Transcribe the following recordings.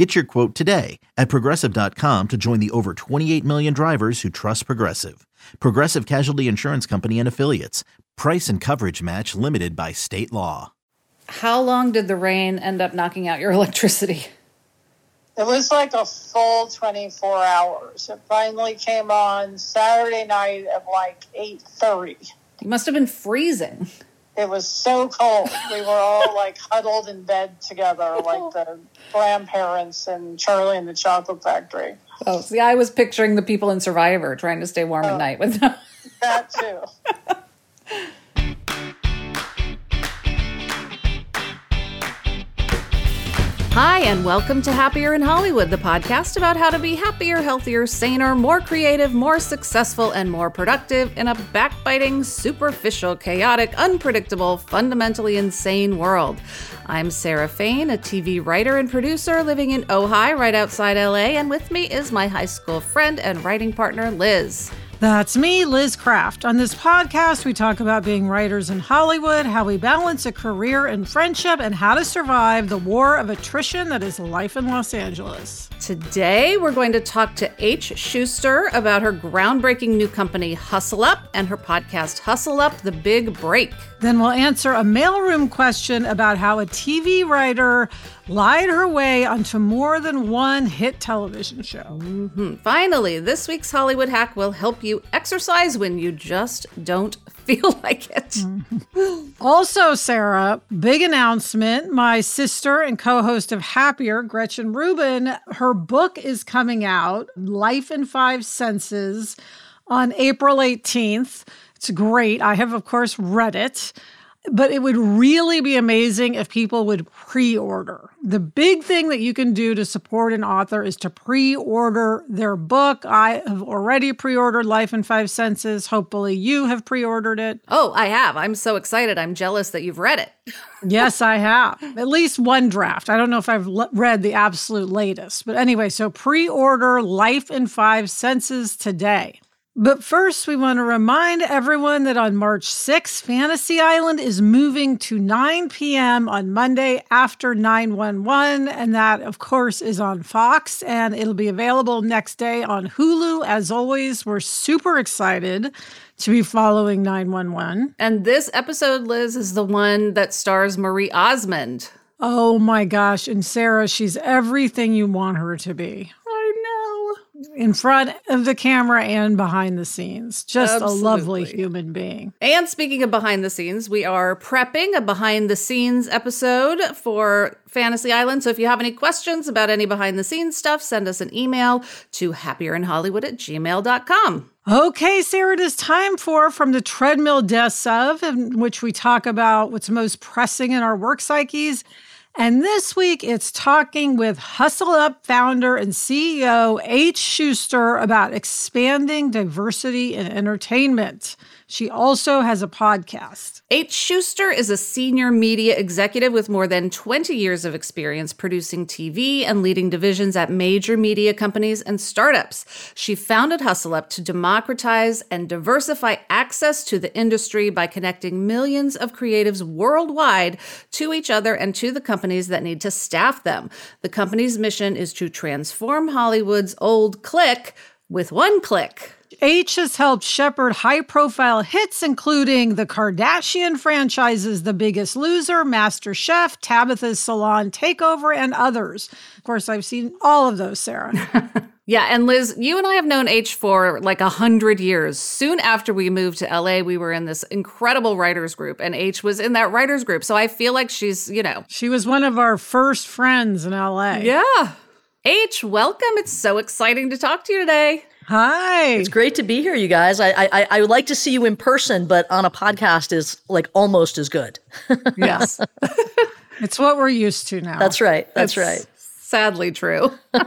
Get your quote today at progressive.com to join the over 28 million drivers who trust Progressive. Progressive Casualty Insurance Company and Affiliates. Price and coverage match limited by state law. How long did the rain end up knocking out your electricity? It was like a full 24 hours. It finally came on Saturday night at like 8:30. You must have been freezing. It was so cold. We were all like huddled in bed together, like the grandparents and Charlie and the Chocolate Factory. Oh, see, I was picturing the people in Survivor trying to stay warm at oh. night with no. That too. Hi, and welcome to Happier in Hollywood, the podcast about how to be happier, healthier, saner, more creative, more successful, and more productive in a backbiting, superficial, chaotic, unpredictable, fundamentally insane world. I'm Sarah Fain, a TV writer and producer living in Ojai, right outside LA, and with me is my high school friend and writing partner, Liz. That's me, Liz Craft. On this podcast, we talk about being writers in Hollywood, how we balance a career and friendship, and how to survive the war of attrition that is life in Los Angeles. Today, we're going to talk to H. Schuster about her groundbreaking new company, Hustle Up, and her podcast, Hustle Up The Big Break. Then we'll answer a mailroom question about how a TV writer lied her way onto more than one hit television show. Mm-hmm. Finally, this week's Hollywood hack will help you exercise when you just don't feel like it. Also, Sarah, big announcement. My sister and co host of Happier, Gretchen Rubin, her book is coming out, Life in Five Senses, on April 18th. It's great. I have, of course, read it but it would really be amazing if people would pre order. The big thing that you can do to support an author is to pre order their book. I have already pre ordered Life in Five Senses. Hopefully, you have pre ordered it. Oh, I have. I'm so excited. I'm jealous that you've read it. yes, I have. At least one draft. I don't know if I've le- read the absolute latest. But anyway, so pre order Life in Five Senses today. But first, we want to remind everyone that on March 6th, Fantasy Island is moving to 9 p.m. on Monday after 911. And that, of course, is on Fox. And it'll be available next day on Hulu. As always, we're super excited to be following 911. And this episode, Liz, is the one that stars Marie Osmond. Oh my gosh. And Sarah, she's everything you want her to be in front of the camera and behind the scenes. Just Absolutely. a lovely human being. And speaking of behind the scenes, we are prepping a behind the scenes episode for Fantasy Island. So if you have any questions about any behind the scenes stuff, send us an email to happierinhollywood at gmail.com. Okay, Sarah, it is time for From the Treadmill Deaths of, in which we talk about what's most pressing in our work psyches and this week it's talking with Hustle Up founder and CEO H. Schuster about expanding diversity in entertainment. She also has a podcast. H. Schuster is a senior media executive with more than 20 years of experience producing TV and leading divisions at major media companies and startups. She founded Hustle Up to democratize and diversify access to the industry by connecting millions of creatives worldwide to each other and to the companies that need to staff them. The company's mission is to transform Hollywood's old clique with one click. H has helped shepherd high profile hits, including the Kardashian franchises The Biggest Loser, Master Chef, Tabitha's Salon Takeover, and others. Of course, I've seen all of those, Sarah. yeah, and Liz, you and I have known H for like a hundred years. Soon after we moved to LA, we were in this incredible writers group, and H was in that writers group. So I feel like she's, you know, she was one of our first friends in LA. Yeah. H, welcome. It's so exciting to talk to you today. Hi. It's great to be here, you guys. I, I I would like to see you in person, but on a podcast is like almost as good. yes. it's what we're used to now. That's right. That's it's right. Sadly true.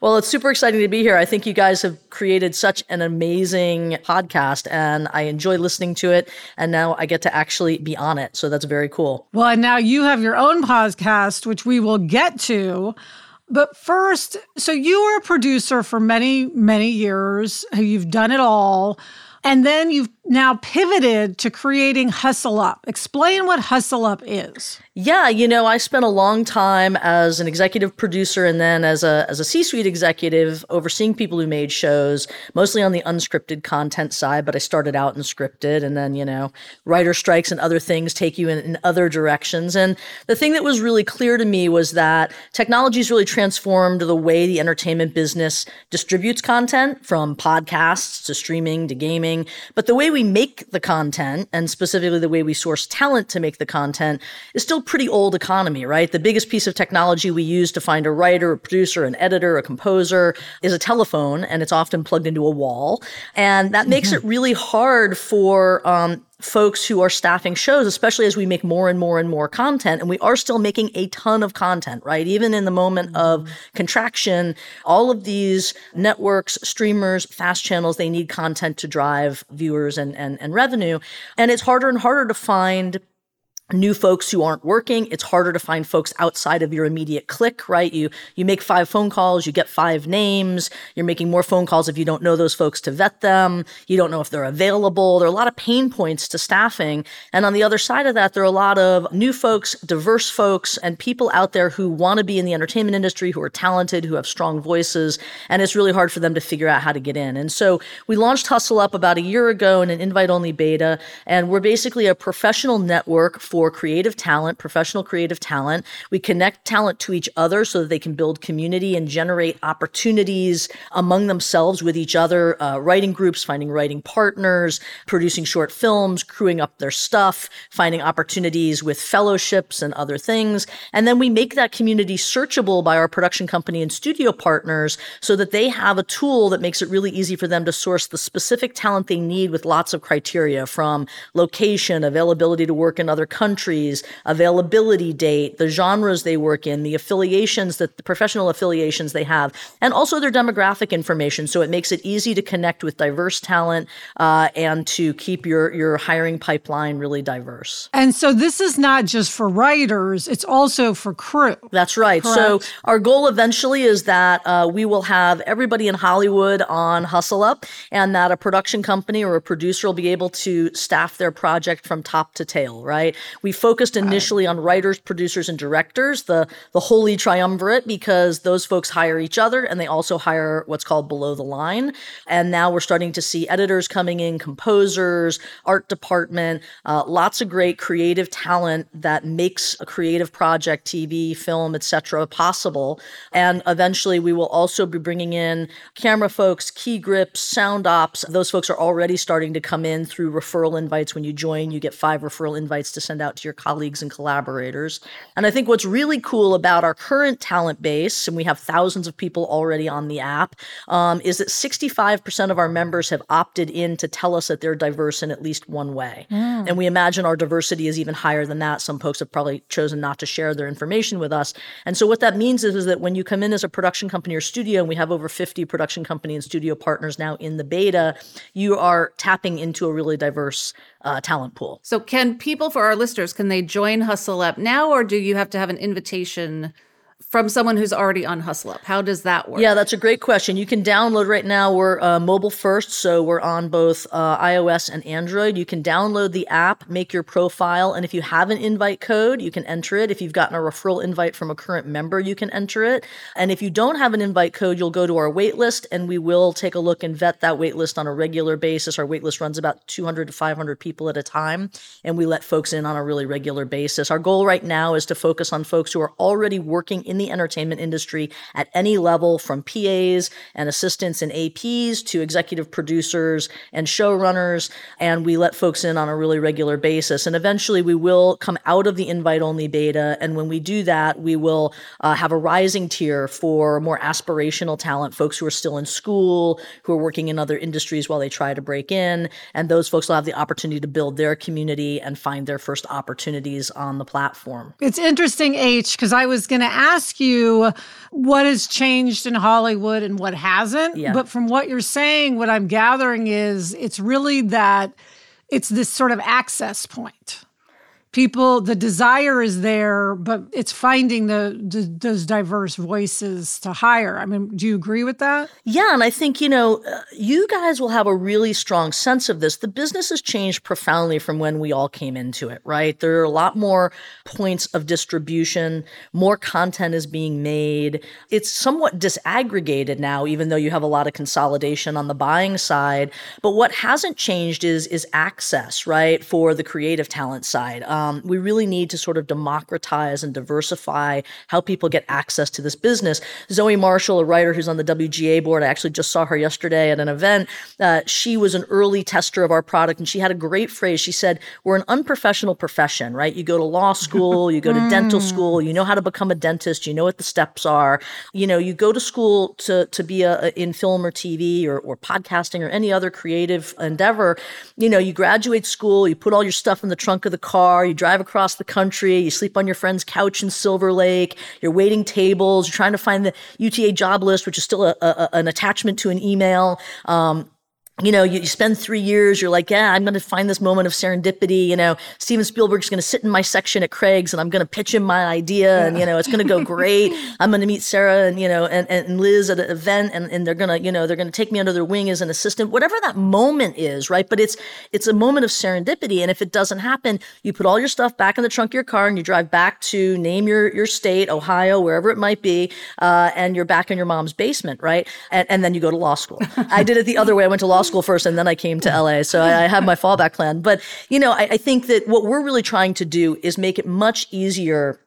Well, it's super exciting to be here. I think you guys have created such an amazing podcast and I enjoy listening to it. And now I get to actually be on it. So that's very cool. Well, and now you have your own podcast, which we will get to. But first, so you were a producer for many, many years. You've done it all. And then you've now pivoted to creating Hustle Up. Explain what Hustle Up is. Yeah, you know, I spent a long time as an executive producer and then as a as a C-suite executive overseeing people who made shows, mostly on the unscripted content side, but I started out in scripted and then, you know, writer strikes and other things take you in, in other directions. And the thing that was really clear to me was that technology's really transformed the way the entertainment business distributes content from podcasts to streaming to gaming, but the way we make the content and specifically the way we source talent to make the content is still pretty old economy, right? The biggest piece of technology we use to find a writer, a producer, an editor, a composer is a telephone, and it's often plugged into a wall. And that makes it really hard for um, folks who are staffing shows, especially as we make more and more and more content. And we are still making a ton of content, right? Even in the moment of contraction, all of these networks, streamers, fast channels, they need content to drive viewers and, and, and revenue. And it's harder and harder to find new folks who aren't working it's harder to find folks outside of your immediate clique right? You you make five phone calls you get five names you're making more phone calls if you don't know those folks to vet them you don't know if they're available. There are a lot of pain points to staffing. And on the other side of that there are a lot of new folks diverse folks and people out there who want to be in the entertainment industry who are talented who have strong voices and it's really hard for them to figure out how to get in. And so we launched hustle up about a year ago in an invite only beta and we're basically a professional network for for creative talent, professional creative talent. We connect talent to each other so that they can build community and generate opportunities among themselves with each other, uh, writing groups, finding writing partners, producing short films, crewing up their stuff, finding opportunities with fellowships and other things. And then we make that community searchable by our production company and studio partners so that they have a tool that makes it really easy for them to source the specific talent they need with lots of criteria from location, availability to work in other countries countries, availability date, the genres they work in, the affiliations that the professional affiliations they have, and also their demographic information. So it makes it easy to connect with diverse talent uh, and to keep your your hiring pipeline really diverse. And so this is not just for writers; it's also for crew. That's right. Correct. So our goal eventually is that uh, we will have everybody in Hollywood on Hustle Up, and that a production company or a producer will be able to staff their project from top to tail. Right. We focused initially on writers, producers, and directors, the the holy triumvirate, because those folks hire each other and they also hire what's called below the line. And now we're starting to see editors coming in, composers, art department, uh, lots of great creative talent that makes a creative project, TV, film, etc., possible. And eventually, we will also be bringing in camera folks, key grips, sound ops. Those folks are already starting to come in through referral invites. When you join, you get five referral invites to send out out to your colleagues and collaborators. And I think what's really cool about our current talent base, and we have thousands of people already on the app, um, is that 65% of our members have opted in to tell us that they're diverse in at least one way. Mm. And we imagine our diversity is even higher than that. Some folks have probably chosen not to share their information with us. And so what that means is, is that when you come in as a production company or studio, and we have over 50 production company and studio partners now in the beta, you are tapping into a really diverse uh, talent pool. So, can people for our listeners can they join Hustle Up now, or do you have to have an invitation from someone who's already on Hustle Up? How does that work? Yeah, that's a great question. You can download right now. We're uh, mobile first, so we're on both uh, iOS and Android. You can download the app, make your profile, and if you have an invite code, you can enter it. If you've gotten a referral invite from a current member, you can enter it. And if you don't have an invite code, you'll go to our waitlist, and we will take a look and vet that waitlist on a regular basis. Our waitlist runs about 200 to 500 people at a time, and we let folks in on a really regular basis. Our goal right now is to focus on folks who are already working in the entertainment industry at any level from PAs and assistants and APs to executive producers and showrunners. And we let folks in on a really regular basis. And eventually we will come out of the invite only beta. And when we do that, we will uh, have a rising tier for more aspirational talent, folks who are still in school, who are working in other industries while they try to break in. And those folks will have the opportunity to build their community and find their first opportunities on the platform. It's interesting, H, because I was going to ask ask you what has changed in Hollywood and what hasn't. Yeah. But from what you're saying, what I'm gathering is it's really that it's this sort of access point people the desire is there but it's finding the, the, those diverse voices to hire. I mean do you agree with that? Yeah and i think you know uh, you guys will have a really strong sense of this. The business has changed profoundly from when we all came into it right? There are a lot more points of distribution more content is being made. It's somewhat disaggregated now even though you have a lot of consolidation on the buying side. But what hasn't changed is is access right for the creative talent side. Um, we really need to sort of democratize and diversify how people get access to this business. Zoe Marshall, a writer who's on the WGA board, I actually just saw her yesterday at an event. Uh, she was an early tester of our product, and she had a great phrase. She said, We're an unprofessional profession, right? You go to law school, you go to dental school, you know how to become a dentist, you know what the steps are. You know, you go to school to, to be a, a in film or TV or, or podcasting or any other creative endeavor. You know, you graduate school, you put all your stuff in the trunk of the car, you drive across the country, you sleep on your friend's couch in Silver Lake, you're waiting tables, you're trying to find the UTA job list, which is still a, a, an attachment to an email. Um, you know, you, you, spend three years, you're like, yeah, I'm going to find this moment of serendipity. You know, Steven Spielberg's going to sit in my section at Craig's and I'm going to pitch him my idea and, you know, it's going to go great. I'm going to meet Sarah and, you know, and, and Liz at an event and, and they're going to, you know, they're going to take me under their wing as an assistant, whatever that moment is, right? But it's, it's a moment of serendipity. And if it doesn't happen, you put all your stuff back in the trunk of your car and you drive back to name your, your state, Ohio, wherever it might be. Uh, and you're back in your mom's basement, right? And, and then you go to law school. I did it the other way. I went to law school first and then I came to LA. So I, I have my fallback plan. But, you know, I, I think that what we're really trying to do is make it much easier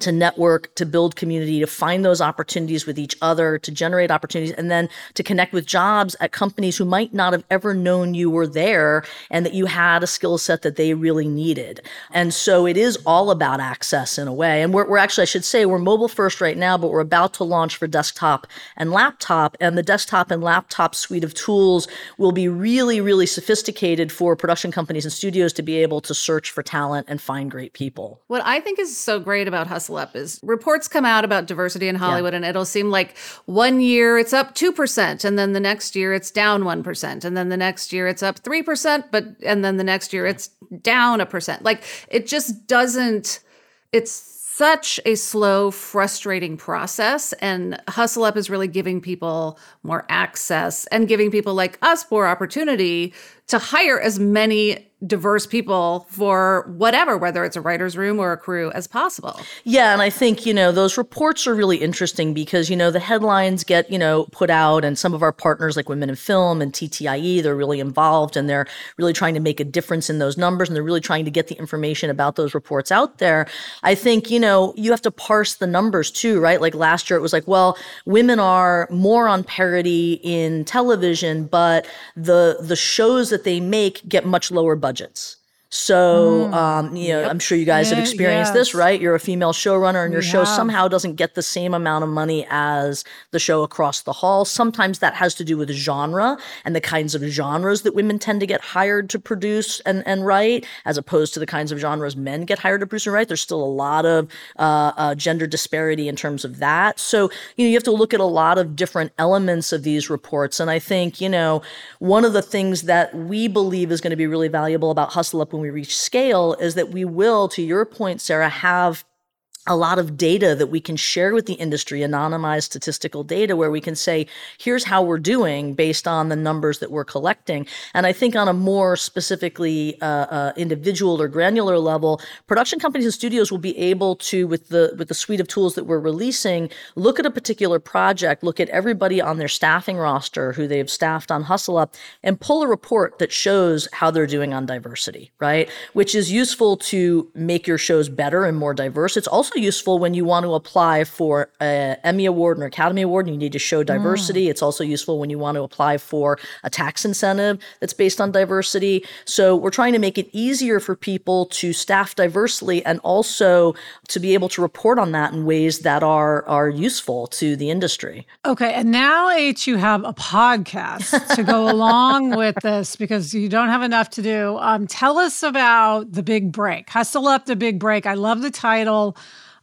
to network, to build community, to find those opportunities with each other, to generate opportunities, and then to connect with jobs at companies who might not have ever known you were there and that you had a skill set that they really needed. And so it is all about access in a way. And we're, we're actually, I should say, we're mobile first right now, but we're about to launch for desktop and laptop. And the desktop and laptop suite of tools will be really, really sophisticated for production companies and studios to be able to search for talent and find great people. What I think is so great about Hustle Up is reports come out about diversity in Hollywood, yeah. and it'll seem like one year it's up 2%, and then the next year it's down 1%, and then the next year it's up 3%, but and then the next year it's down a percent. Like it just doesn't, it's such a slow, frustrating process. And Hustle Up is really giving people more access and giving people like us more opportunity to hire as many diverse people for whatever, whether it's a writer's room or a crew, as possible. Yeah. And I think, you know, those reports are really interesting because, you know, the headlines get, you know, put out, and some of our partners like Women in Film and TTIE, they're really involved and they're really trying to make a difference in those numbers and they're really trying to get the information about those reports out there. I think, you know, you have to parse the numbers too, right? Like last year, it was like, well, women are more on parity in television, but the the shows that they make get much lower budget budgets. So, mm. um, you know, yep. I'm sure you guys yeah, have experienced yes. this, right? You're a female showrunner and your show somehow doesn't get the same amount of money as the show across the hall. Sometimes that has to do with genre and the kinds of genres that women tend to get hired to produce and, and write, as opposed to the kinds of genres men get hired to produce and write. There's still a lot of uh, uh, gender disparity in terms of that. So, you know, you have to look at a lot of different elements of these reports. And I think, you know, one of the things that we believe is going to be really valuable about Hustle Up when we reach scale is that we will, to your point, Sarah, have a lot of data that we can share with the industry, anonymized statistical data, where we can say, here's how we're doing based on the numbers that we're collecting. And I think on a more specifically uh, uh, individual or granular level, production companies and studios will be able to, with the with the suite of tools that we're releasing, look at a particular project, look at everybody on their staffing roster who they've staffed on Hustle Up, and pull a report that shows how they're doing on diversity, right? Which is useful to make your shows better and more diverse. It's also useful when you want to apply for an Emmy Award or Academy Award and you need to show diversity. Mm. It's also useful when you want to apply for a tax incentive that's based on diversity. So we're trying to make it easier for people to staff diversely and also to be able to report on that in ways that are are useful to the industry. Okay, and now H you have a podcast to go along with this because you don't have enough to do. Um, tell us about the big break. Hustle up the big break. I love the title.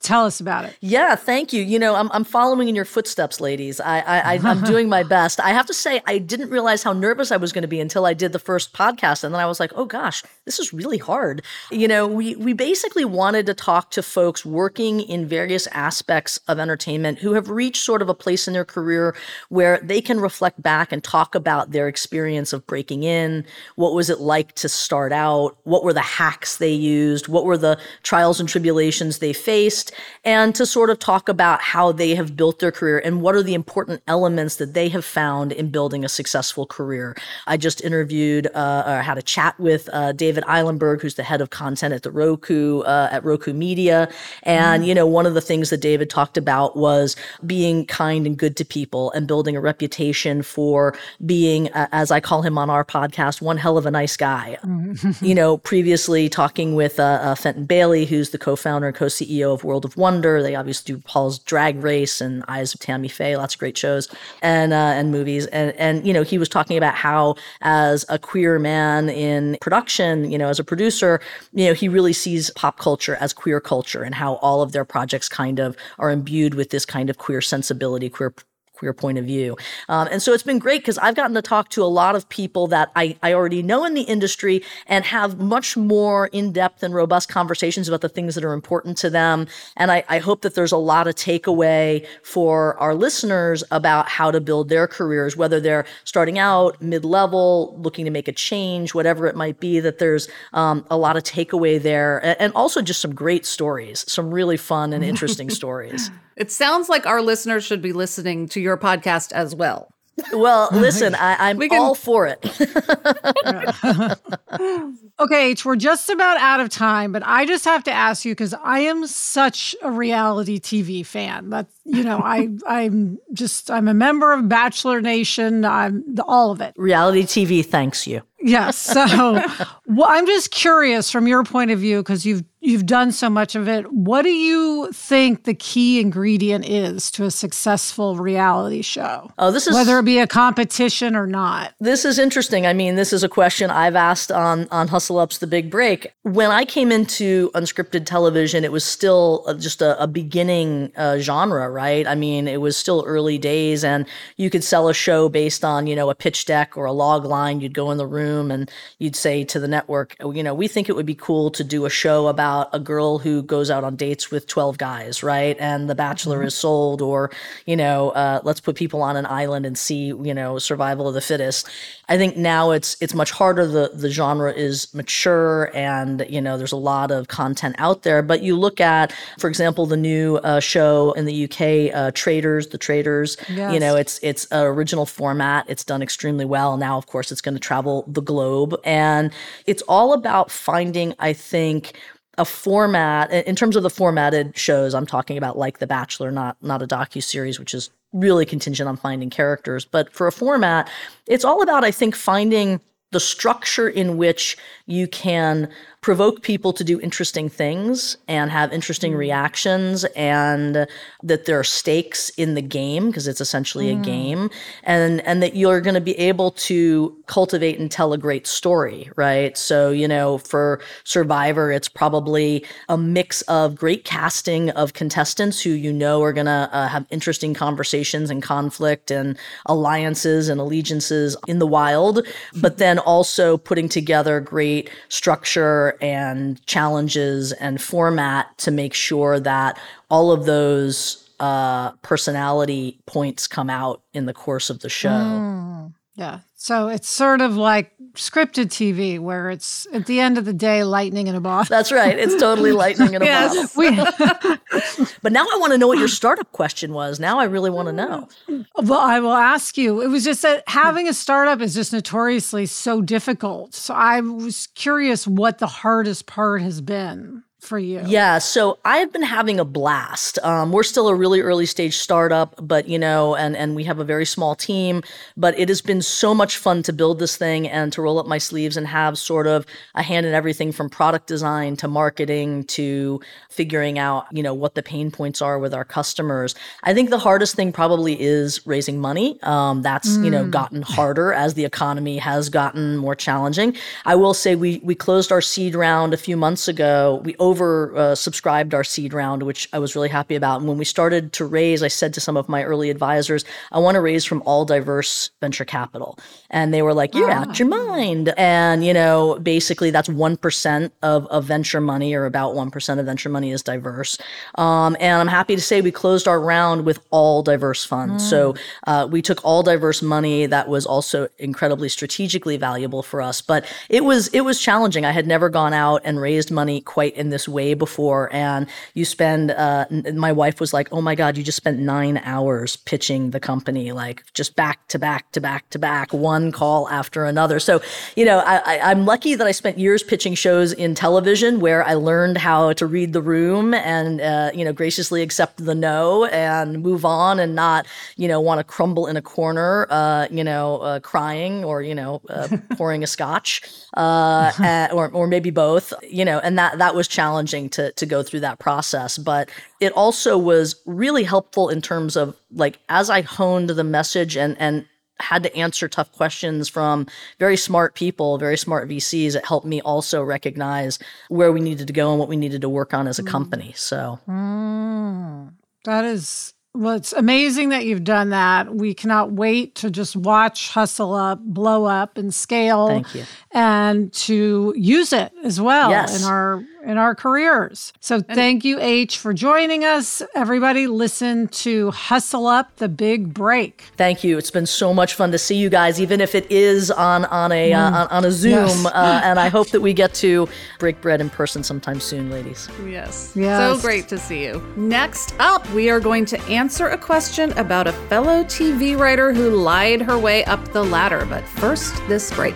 Tell us about it. Yeah, thank you. You know, I'm, I'm following in your footsteps, ladies. I, I, I am doing my best. I have to say, I didn't realize how nervous I was going to be until I did the first podcast, and then I was like, oh gosh, this is really hard. You know, we we basically wanted to talk to folks working in various aspects of entertainment who have reached sort of a place in their career where they can reflect back and talk about their experience of breaking in. What was it like to start out? What were the hacks they used? What were the trials and tribulations they faced? And to sort of talk about how they have built their career and what are the important elements that they have found in building a successful career. I just interviewed uh, or had a chat with uh, David Eilenberg, who's the head of content at the Roku uh, at Roku Media, and mm. you know one of the things that David talked about was being kind and good to people and building a reputation for being, uh, as I call him on our podcast, one hell of a nice guy. you know, previously talking with uh, uh, Fenton Bailey, who's the co-founder and co-CEO of World of Wonder. They obviously do Paul's Drag Race and Eyes of Tammy Faye, lots of great shows and uh, and movies. And and you know, he was talking about how as a queer man in production, you know, as a producer, you know, he really sees pop culture as queer culture and how all of their projects kind of are imbued with this kind of queer sensibility, queer queer point of view. Um, and so it's been great because I've gotten to talk to a lot of people that I, I already know in the industry and have much more in depth and robust conversations about the things that are important to them. And I, I hope that there's a lot of takeaway for our listeners about how to build their careers, whether they're starting out, mid level, looking to make a change, whatever it might be, that there's um, a lot of takeaway there. And, and also just some great stories, some really fun and interesting stories. It sounds like our listeners should be listening to your podcast as well. Well, listen, I, am can... all for it. okay, H, we're just about out of time, but I just have to ask you because I am such a reality TV fan. That you know, I I'm just I'm a member of Bachelor Nation. I'm the, all of it. Reality TV thanks you. Yes. So well, I'm just curious from your point of view because you've you've done so much of it. What do you think the key ingredient is to a successful reality show? Oh, this is whether it be a competition or not. This is interesting. I mean, this is a question I've asked on on Hustle Up's The Big Break. When I came into unscripted television, it was still just a, a beginning uh, genre, right? I mean, it was still early days, and you could sell a show based on you know a pitch deck or a log line. You'd go in the room and you'd say to the network, you know, we think it would be cool to do a show about about a girl who goes out on dates with 12 guys, right? And The Bachelor mm-hmm. is sold, or, you know, uh, let's put people on an island and see, you know, survival of the fittest. I think now it's it's much harder. The the genre is mature, and you know, there's a lot of content out there. But you look at, for example, the new uh, show in the UK, uh, Traitors, The Traitors, Yes. You know, it's it's an original format. It's done extremely well. Now, of course, it's going to travel the globe, and it's all about finding, I think a format in terms of the formatted shows i'm talking about like the bachelor not not a docu series which is really contingent on finding characters. But for a format it's all about i think finding the structure in which you can provoke people to do interesting things and have interesting mm. reactions and that there are stakes in the game because it's essentially mm. a game and and that you're going to be able to cultivate and tell a great story right so you know for survivor it's probably a mix of great casting of contestants who you know are going to uh, have interesting conversations and conflict and alliances and allegiances in the wild but then also putting together great structure and challenges and format to make sure that all of those uh, personality points come out in the course of the show. Mm, yeah. So it's sort of like scripted TV where it's at the end of the day lightning in a bottle. That's right. It's totally lightning in a yes. bottle. but now I want to know what your startup question was. Now I really want to know. Well, I will ask you. It was just that having a startup is just notoriously so difficult. So I was curious what the hardest part has been for you? Yeah, so I've been having a blast. Um, we're still a really early stage startup, but you know, and and we have a very small team. But it has been so much fun to build this thing and to roll up my sleeves and have sort of a hand in everything from product design to marketing to figuring out you know what the pain points are with our customers. I think the hardest thing probably is raising money. Um, that's mm. you know mm. gotten harder as the economy has gotten more challenging. I will say we we closed our seed round a few months ago. We over over uh, subscribed our seed round, which I was really happy about. And when we started to raise, I said to some of my early advisors, I want to raise from all diverse venture capital. And they were like, You're ah. out your mind. And, you know, basically that's 1% of, of venture money, or about 1% of venture money is diverse. Um, and I'm happy to say we closed our round with all diverse funds. Mm. So uh, we took all diverse money that was also incredibly strategically valuable for us. But it was it was challenging. I had never gone out and raised money quite in this way before. And you spend. Uh, my wife was like, "Oh my God, you just spent nine hours pitching the company, like just back to back to back to back, one call after another." So you know, I, I, I'm lucky that I spent years pitching shows in television where I learned how to read the room and uh, you know graciously accept the no and move on and not you know want to crumble in a corner, uh, you know, uh, crying or you know uh, pouring a scotch, uh, or or maybe both, you know, and that that was challenging to to go through that process, but it also was really helpful in terms of like as I honed the message and and had to answer tough questions from very smart people, very smart VCs. It helped me also recognize where we needed to go and what we needed to work on as a company. So mm, that is well, it's amazing that you've done that. We cannot wait to just watch Hustle Up, blow up, and scale. Thank you. And to use it as well yes. in our in our careers. So and thank you, H, for joining us. Everybody, listen to Hustle Up the Big Break. Thank you. It's been so much fun to see you guys, even if it is on on a uh, mm. uh, on, on, a Zoom. Yes. Uh, and I hope that we get to break bread in person sometime soon, ladies. Yes. yes. So great to see you. Next up, we are going to answer a question about a fellow TV writer who lied her way up the ladder. But first, this break.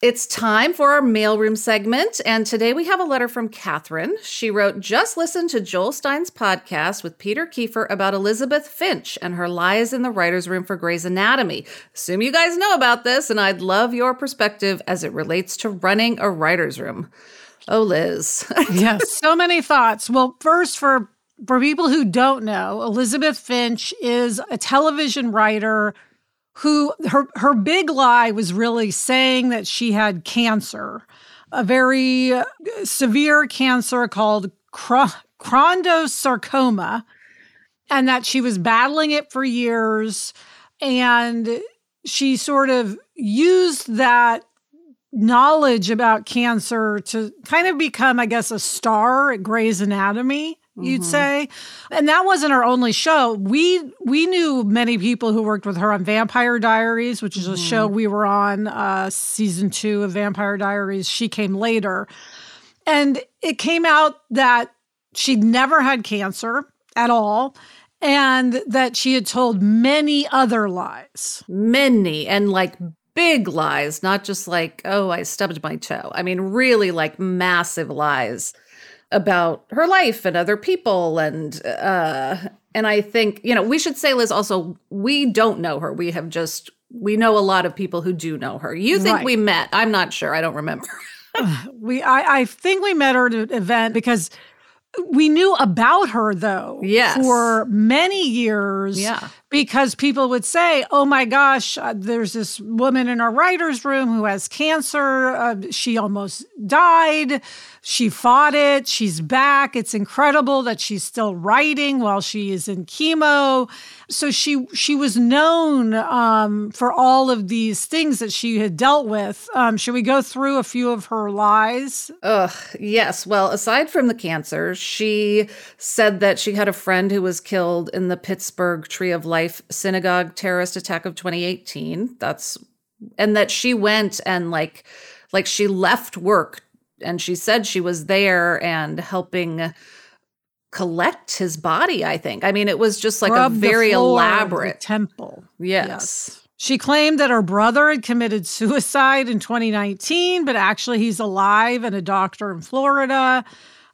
It's time for our mailroom segment. And today we have a letter from Catherine. She wrote, Just listen to Joel Stein's podcast with Peter Kiefer about Elizabeth Finch and her lies in the writer's room for Grey's Anatomy. Assume you guys know about this, and I'd love your perspective as it relates to running a writer's room. Oh, Liz. yes, so many thoughts. Well, first, for for people who don't know, Elizabeth Finch is a television writer who her her big lie was really saying that she had cancer, a very uh, severe cancer called chondrosarcoma, and that she was battling it for years, and she sort of used that knowledge about cancer to kind of become, I guess, a star at Grey's Anatomy you'd mm-hmm. say. And that wasn't her only show. We we knew many people who worked with her on vampire diaries which is mm-hmm. a show we were on uh season two of vampire diaries. She came later. And it came out that she'd never had cancer at all and that she had told many other lies. Many and like big lies not just like oh i stubbed my toe. I mean really like massive lies about her life and other people and uh and I think, you know, we should say Liz also we don't know her. We have just we know a lot of people who do know her. You think right. we met? I'm not sure. I don't remember. we I I think we met her at an event because we knew about her though yes. for many years yeah because people would say, "Oh my gosh, uh, there's this woman in our writers' room who has cancer. Uh, she almost died. She fought it. She's back. It's incredible that she's still writing while she is in chemo." So she she was known um, for all of these things that she had dealt with. Um, should we go through a few of her lies? Ugh, yes. Well, aside from the cancer, she said that she had a friend who was killed in the Pittsburgh Tree of Life synagogue terrorist attack of 2018. That's and that she went and like like she left work and she said she was there and helping collect his body, I think. I mean, it was just like Scrub a very floor of the elaborate. temple. Yes. She claimed that her brother had committed suicide in 2019, but actually he's alive and a doctor in Florida.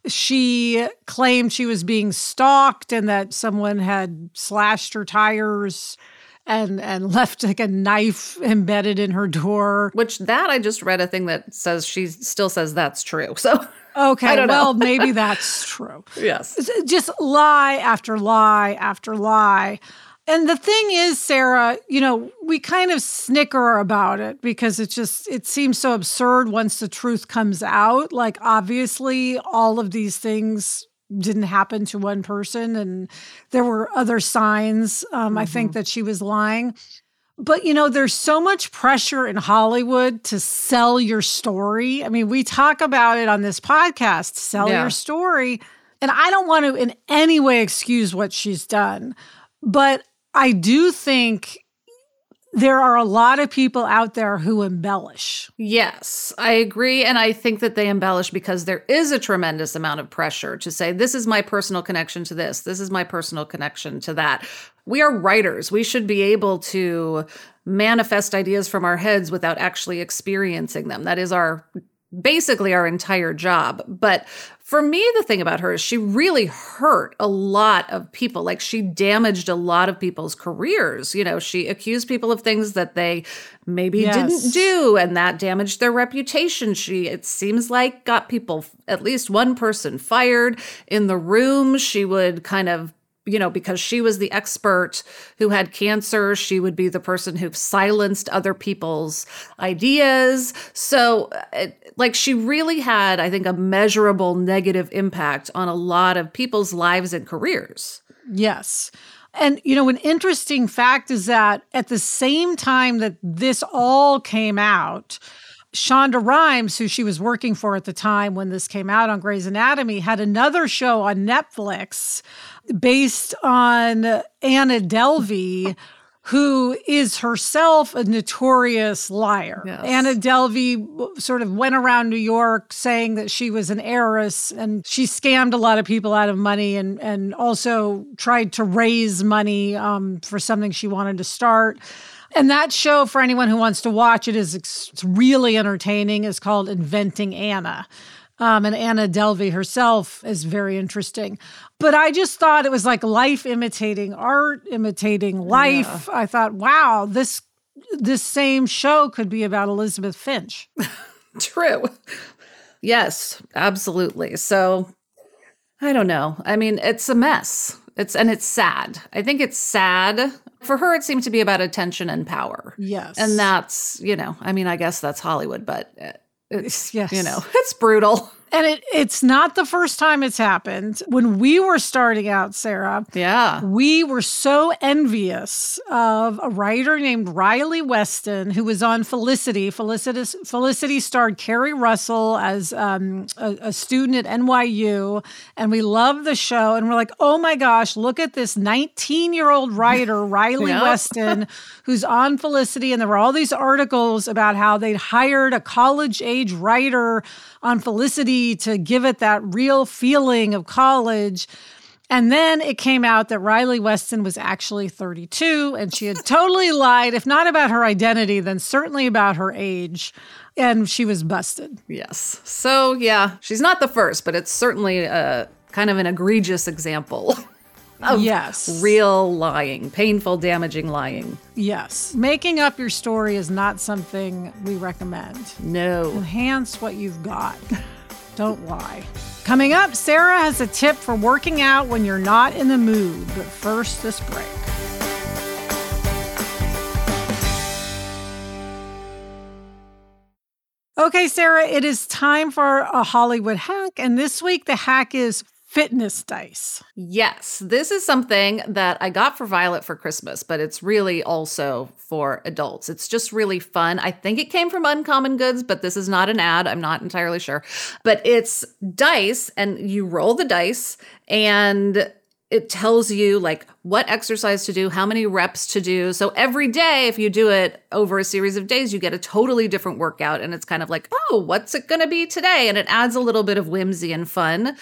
She claimed she was being stalked and that someone had slashed her tires and and left like a knife embedded in her door. Which that I just read a thing that says she still says that's true. So Okay, I don't know. well, maybe that's true. yes. just lie after lie after lie. And the thing is, Sarah, you know, we kind of snicker about it because it just it seems so absurd once the truth comes out. Like obviously all of these things didn't happen to one person and there were other signs um, I think that she was lying. But you know, there's so much pressure in Hollywood to sell your story. I mean, we talk about it on this podcast, sell Yeah. your story. And I don't want to in any way excuse what she's done. But I do think there are a lot of people out there who embellish. Yes, I agree. And I think that they embellish because there is a tremendous amount of pressure to say, this is my personal connection to this, this is my personal connection to that. We are writers. We should be able to manifest ideas from our heads without actually experiencing them. That is our basically our entire job. But for me, the thing about her is she really hurt a lot of people. Like she damaged a lot of people's careers. You know, she accused people of things that they maybe Yes. didn't do, and that damaged their reputation. She, it seems like, got people, at least one person fired in the room. She would kind of you know, because she was the expert who had cancer, she would be the person who silenced other people's ideas. So, uh, like, she really had, I think, a measurable negative impact on a lot of people's lives and careers. Yes. And, you know, an interesting fact is that at the same time that this all came out, Shonda Rhimes, who she was working for at the time when this came out on Grey's Anatomy, had another show on Netflix based on Anna Delvey, who is herself a notorious liar. Yes. Anna Delvey sort of went around New York saying that she was an heiress and she scammed a lot of people out of money and, and also tried to raise money um, for something she wanted to start. And that show, for anyone who wants to watch it, is it's really entertaining. is called Inventing Anna. Um, and Anna Delvey herself is very interesting. But I just thought it was like life imitating art, imitating life. I thought, wow, this this same show could be about Elizabeth Finch. True. Yes, absolutely. So, I don't know. I mean, it's a mess. It's and it's sad. I think it's sad. For her, it seemed to be about attention and power. Yes. And that's, you know, I mean, I guess that's Hollywood, but uh, it's, Yes. you know, it's brutal. And it, it's not the first time it's happened. When we were starting out, Sarah, Yeah. we were so envious of a writer named Riley Weston who was on Felicity. Felicity, Felicity starred Keri Russell as um, a, a student at NYU, and we loved the show. And we're like, oh my gosh, look at this 19 year old writer, Riley. Weston, who's on Felicity. And there were all these articles about how they'd hired a college age writer on Felicity to give it that real feeling of college. And then it came out that Riley Weston was actually 32 and she had totally lied, if not about her identity, then certainly about her age. And she was busted. Yes. So, yeah, she's not the first, but it's certainly a kind of an egregious example of yes. real lying, painful, damaging lying. Yes. Making up your story is not something we recommend. No. Enhance what you've got. Don't lie. Coming up, Sarah has a tip for working out when you're not in the mood. But first, this break. Okay, Sarah, it is time for a Hollywood hack. And this week, the hack is fitness dice. Yes, this is something that I got for Violet for Christmas, but it's really also for adults. It's just really fun. I think it came from Uncommon Goods, but this is not an ad. I'm not entirely sure. But it's dice, and you roll the dice, and it tells you like what exercise to do, how many reps to do. So every day, if you do it over a series of days, you get a totally different workout. And it's kind of like, oh, what's it going to be today? And it adds a little bit of whimsy and fun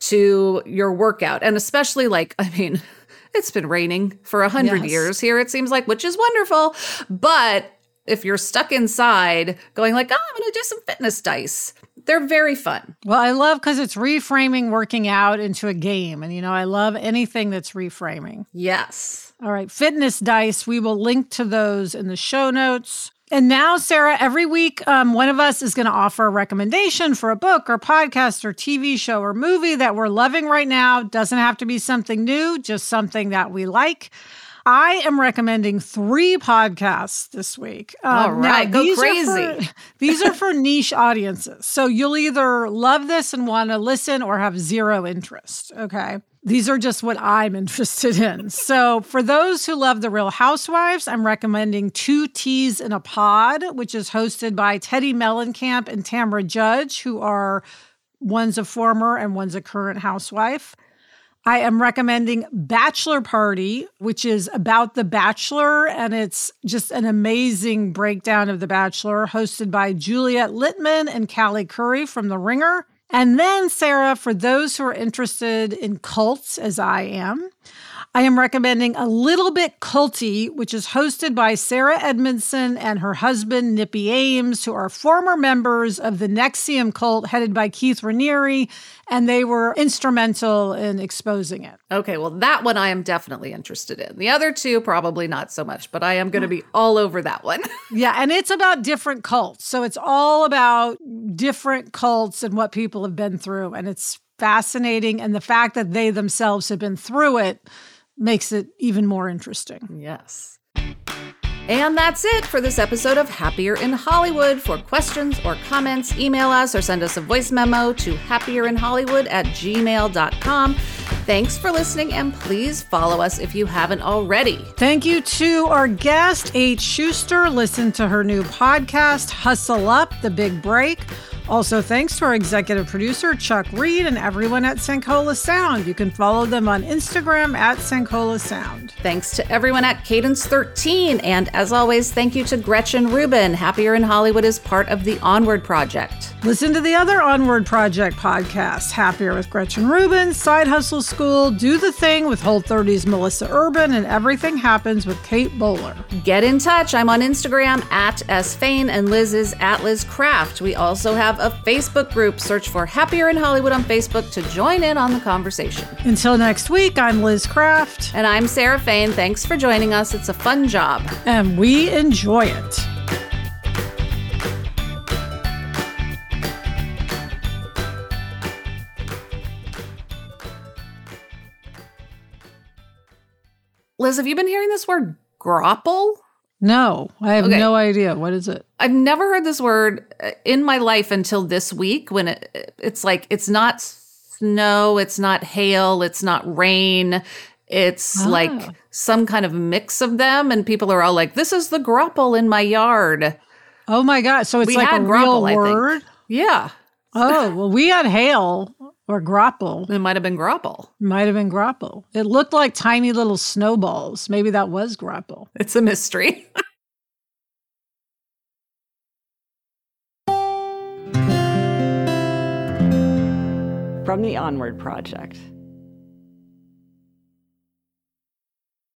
to your workout. And especially like, I mean, it's been raining for a hundred Yes. years here, it seems like, which is wonderful. But if you're stuck inside going like, oh, I'm going to do some fitness dice, they're very fun. Well, I love because it's reframing working out into a game. And, you know, I love anything that's reframing. Yes. All right, fitness dice. We will link to those in the show notes. And now, Sarah, every week, um, one of us is going to offer a recommendation for a book or podcast or TV show or movie that we're loving right now. Doesn't have to be something new, just something that we like. I am recommending three podcasts this week. Um, All right, go these are crazy. for- these are for niche audiences. So you'll either love this and want to listen or have zero interest. Okay. These are just what I'm interested in. So, for those who love The Real Housewives, I'm recommending Two T's in a Pod, which is hosted by Teddi Mellencamp and Tamra Judge, who are one's a former and one's a current housewife. I am recommending Bachelor Party, which is about The Bachelor, and it's just an amazing breakdown of The Bachelor, hosted by Juliet Litman and Callie Curry from The Ringer. And then, Sarah, for those who are interested in cults, as I am, I am recommending A Little Bit Culty, which is hosted by Sarah Edmondson and her husband, Nippy Ames, who are former members of the NXIVM cult headed by Keith Raniere, and they were instrumental in exposing it. Okay, well, that one I am definitely interested in. The other two, probably not so much, but I am going to be all over that one. Yeah, and it's about different cults. So it's all about different cults and what people have been through. And it's fascinating. And the fact that they themselves have been through it makes it even more interesting. yes. And that's it for this episode of Happier in Hollywood. For questions or comments, email us or send us a voice memo to happierinhollywood at gmail.com. Thanks for listening, and please follow us if you haven't already. Thank you to our guest, H. Schuster. Listen to her new podcast, Hustle Up The Big Break. Also, thanks to our executive producer, Chuck Reed, and everyone at Sankola Sound. You can follow them on Instagram at Sankola Sound. Thanks to everyone at Cadence 13. And as always, thank you to Gretchen Rubin. Happier in Hollywood is part of the Onward Project. Listen to the other Onward Project podcasts Happier with Gretchen Rubin, Side Hustle School, Do the Thing with Whole 30's Melissa Urban, and Everything Happens with Kate Bowler. Get in touch. I'm on Instagram at sfain and Liz is at Liz Craft. We also have a Facebook group. Search for Happier in Hollywood on Facebook to join in on the conversation. Until next week, I'm Liz Craft, And I'm Sarah Fain. Thanks for joining us. It's a fun job. and we enjoy it. Liz, have you been hearing this word grapple? No, I have Okay. no idea. What is it? I've never heard this word uh, in my life until this week when it, it's like it's not snow, it's not hail, it's not rain. It's Ah. like some kind of mix of them and people are all like this is the grapple in my yard. Oh my God. So it's We like a real grapple, think. word? Yeah, Oh, well, we had hail or grapple. it might have been grapple. Might have been grapple. It looked like tiny little snowballs. Maybe that was grapple. It's a mystery. From the Onward Project.